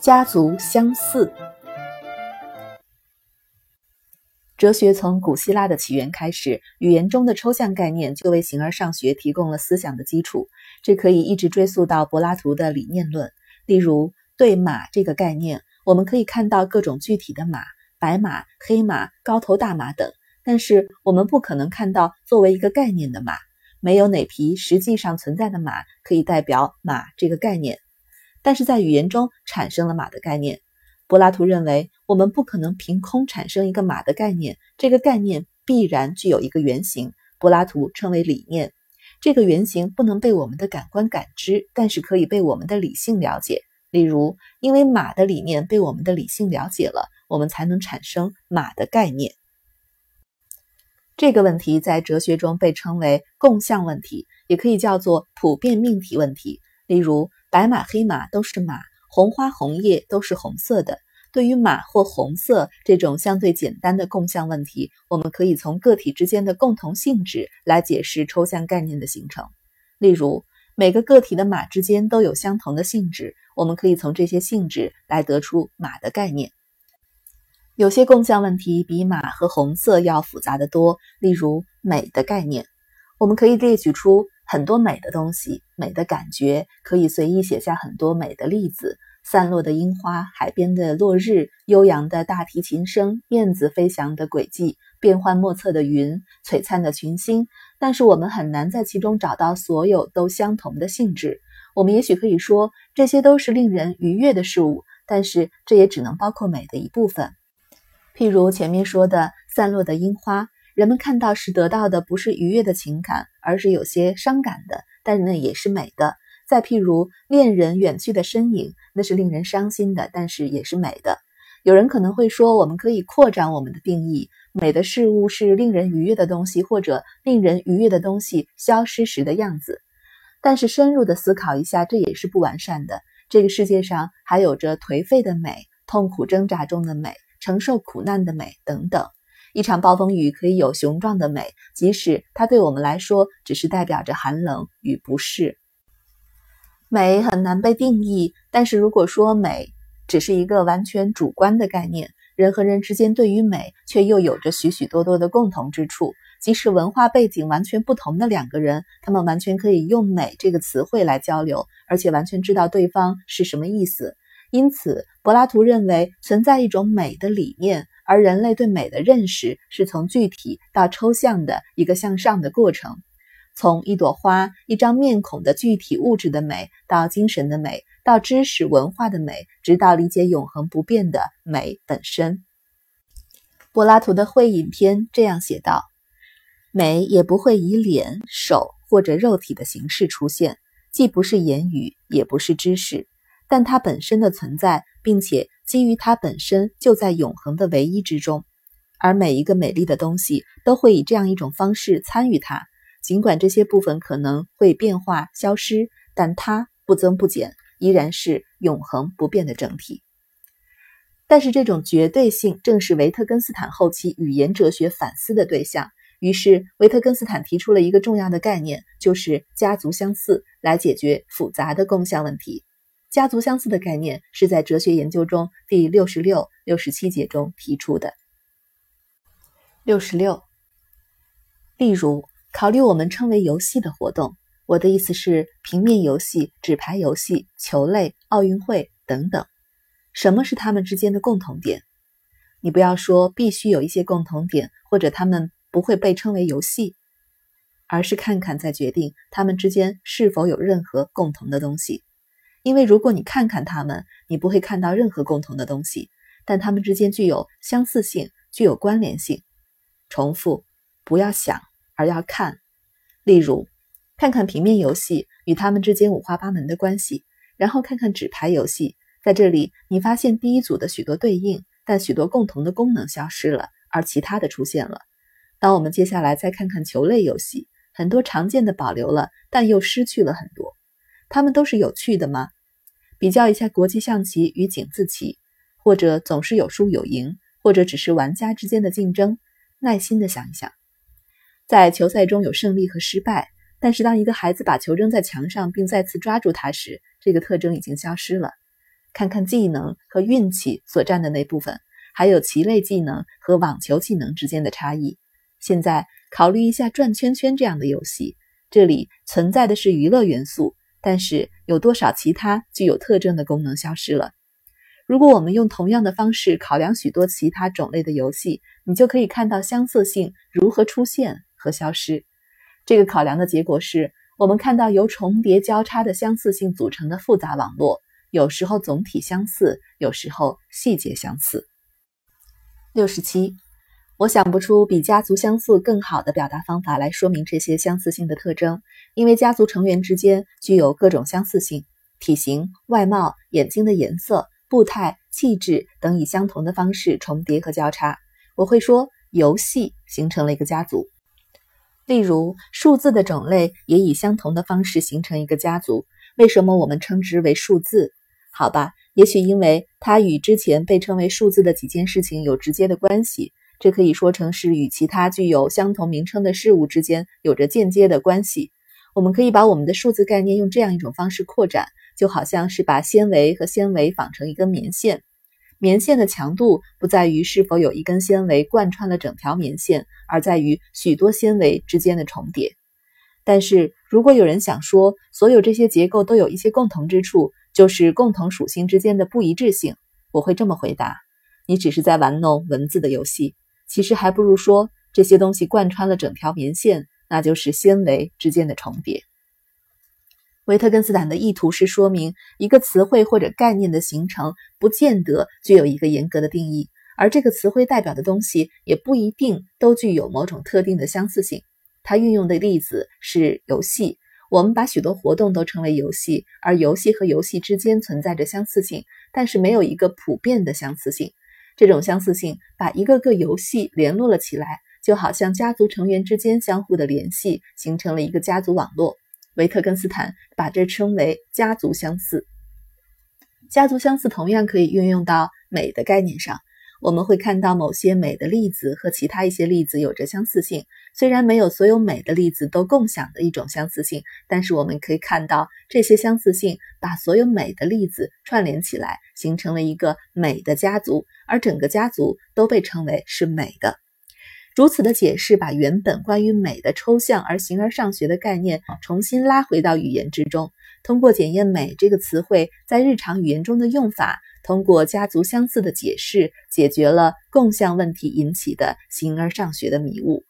家族相似。哲学从古希腊的起源开始，语言中的抽象概念就为形而上学提供了思想的基础。这可以一直追溯到柏拉图的理念论。例如，对马这个概念，我们可以看到各种具体的马，白马、黑马、高头大马等，但是我们不可能看到作为一个概念的马。没有哪匹实际上存在的马可以代表马这个概念。但是在语言中产生了马的概念。柏拉图认为，我们不可能凭空产生一个马的概念，这个概念必然具有一个原型。柏拉图称为理念。这个原型不能被我们的感官感知，但是可以被我们的理性了解。例如，因为马的理念被我们的理性了解了，我们才能产生马的概念。这个问题在哲学中被称为共相问题，也可以叫做普遍命题问题。例如，白马、黑马都是马，红花、红叶都是红色的。对于马或红色这种相对简单的共相问题，我们可以从个体之间的共同性质来解释抽象概念的形成。例如，每个个体的马之间都有相同的性质，我们可以从这些性质来得出马的概念。有些共相问题比马和红色要复杂的多，例如美的概念，我们可以列举出。很多美的东西，美的感觉，可以随意写下很多美的例子：散落的樱花，海边的落日，悠扬的大提琴声，燕子飞翔的轨迹，变幻莫测的云，璀璨的群星。但是我们很难在其中找到所有都相同的性质。我们也许可以说，这些都是令人愉悦的事物，但是这也只能包括美的一部分。譬如前面说的散落的樱花。人们看到时得到的不是愉悦的情感，而是有些伤感的，但那也是美的。再譬如恋人远去的身影，那是令人伤心的，但是也是美的。有人可能会说，我们可以扩展我们的定义，美的事物是令人愉悦的东西，或者令人愉悦的东西消失时的样子。但是深入的思考一下，这也是不完善的。这个世界上还有着颓废的美、痛苦挣扎中的美、承受苦难的美等等。一场暴风雨可以有雄壮的美，即使它对我们来说只是代表着寒冷与不适。美很难被定义，但是如果说美只是一个完全主观的概念，人和人之间对于美却又有着许许多多的共同之处。即使文化背景完全不同的两个人，他们完全可以用“美”这个词汇来交流，而且完全知道对方是什么意思。因此，柏拉图认为存在一种美的理念。而人类对美的认识是从具体到抽象的一个向上的过程，从一朵花、一张面孔的具体物质的美，到精神的美，到知识文化的美，直到理解永恒不变的美本身。柏拉图的《会影篇》这样写道：“美也不会以脸、手或者肉体的形式出现，既不是言语，也不是知识，但它本身的存在，并且。”基于它本身就在永恒的唯一之中，而每一个美丽的东西都会以这样一种方式参与它。尽管这些部分可能会变化消失，但它不增不减，依然是永恒不变的整体。但是这种绝对性正是维特根斯坦后期语言哲学反思的对象。于是维特根斯坦提出了一个重要的概念，就是家族相似，来解决复杂的共相问题。家族相似的概念是在哲学研究中第六十六、六十七节中提出的。六十六，例如，考虑我们称为游戏的活动，我的意思是平面游戏、纸牌游戏、球类、奥运会等等。什么是他们之间的共同点？你不要说必须有一些共同点，或者他们不会被称为游戏，而是看看再决定他们之间是否有任何共同的东西。因为如果你看看它们，你不会看到任何共同的东西，但它们之间具有相似性，具有关联性。重复，不要想，而要看。例如，看看平面游戏与它们之间五花八门的关系，然后看看纸牌游戏，在这里你发现第一组的许多对应，但许多共同的功能消失了，而其他的出现了。当我们接下来再看看球类游戏，很多常见的保留了，但又失去了很多。他们都是有趣的吗？比较一下国际象棋与井字棋，或者总是有输有赢，或者只是玩家之间的竞争。耐心的想一想，在球赛中有胜利和失败，但是当一个孩子把球扔在墙上并再次抓住它时，这个特征已经消失了。看看技能和运气所占的那部分，还有棋类技能和网球技能之间的差异。现在考虑一下转圈圈这样的游戏，这里存在的是娱乐元素，但是有多少其他具有特征的功能消失了？如果我们用同样的方式考量许多其他种类的游戏，你就可以看到相似性如何出现和消失。这个考量的结果是我们看到由重叠交叉的相似性组成的复杂网络，有时候总体相似，有时候细节相似。六十七。我想不出比家族相似更好的表达方法来说明这些相似性的特征，因为家族成员之间具有各种相似性，体型、外貌、眼睛的颜色、步态、气质等以相同的方式重叠和交叉。我会说，游戏形成了一个家族。例如，数字的种类也以相同的方式形成一个家族。为什么我们称之为数字？好吧，也许因为它与之前被称为数字的几件事情有直接的关系。这可以说成是与其他具有相同名称的事物之间有着间接的关系。我们可以把我们的数字概念用这样一种方式扩展，就好像是把纤维和纤维纺成一根棉线。棉线的强度不在于是否有一根纤维贯穿了整条棉线，而在于许多纤维之间的重叠。但是如果有人想说，所有这些结构都有一些共同之处，就是共同属性之间的不一致性，我会这么回答：你只是在玩弄文字的游戏。其实还不如说这些东西贯穿了整条棉线，那就是纤维之间的重叠。维特根斯坦的意图是说明一个词汇或者概念的形成不见得具有一个严格的定义，而这个词汇代表的东西也不一定都具有某种特定的相似性。他运用的例子是游戏，我们把许多活动都称为游戏，而游戏和游戏之间存在着相似性，但是没有一个普遍的相似性。这种相似性把一个个游戏联络了起来，就好像家族成员之间相互的联系，形成了一个家族网络。维特根斯坦把这称为家族相似。家族相似同样可以运用到美的概念上。我们会看到某些美的例子和其他一些例子有着相似性，虽然没有所有美的例子都共享的一种相似性，但是我们可以看到这些相似性把所有美的例子串联起来，形成了一个美的家族，而整个家族都被称为是美的。如此的解释把原本关于美的抽象而形而上学的概念重新拉回到语言之中，通过检验美这个词汇在日常语言中的用法。通过家族相似的解释，解决了共相问题引起的形而上学的迷雾。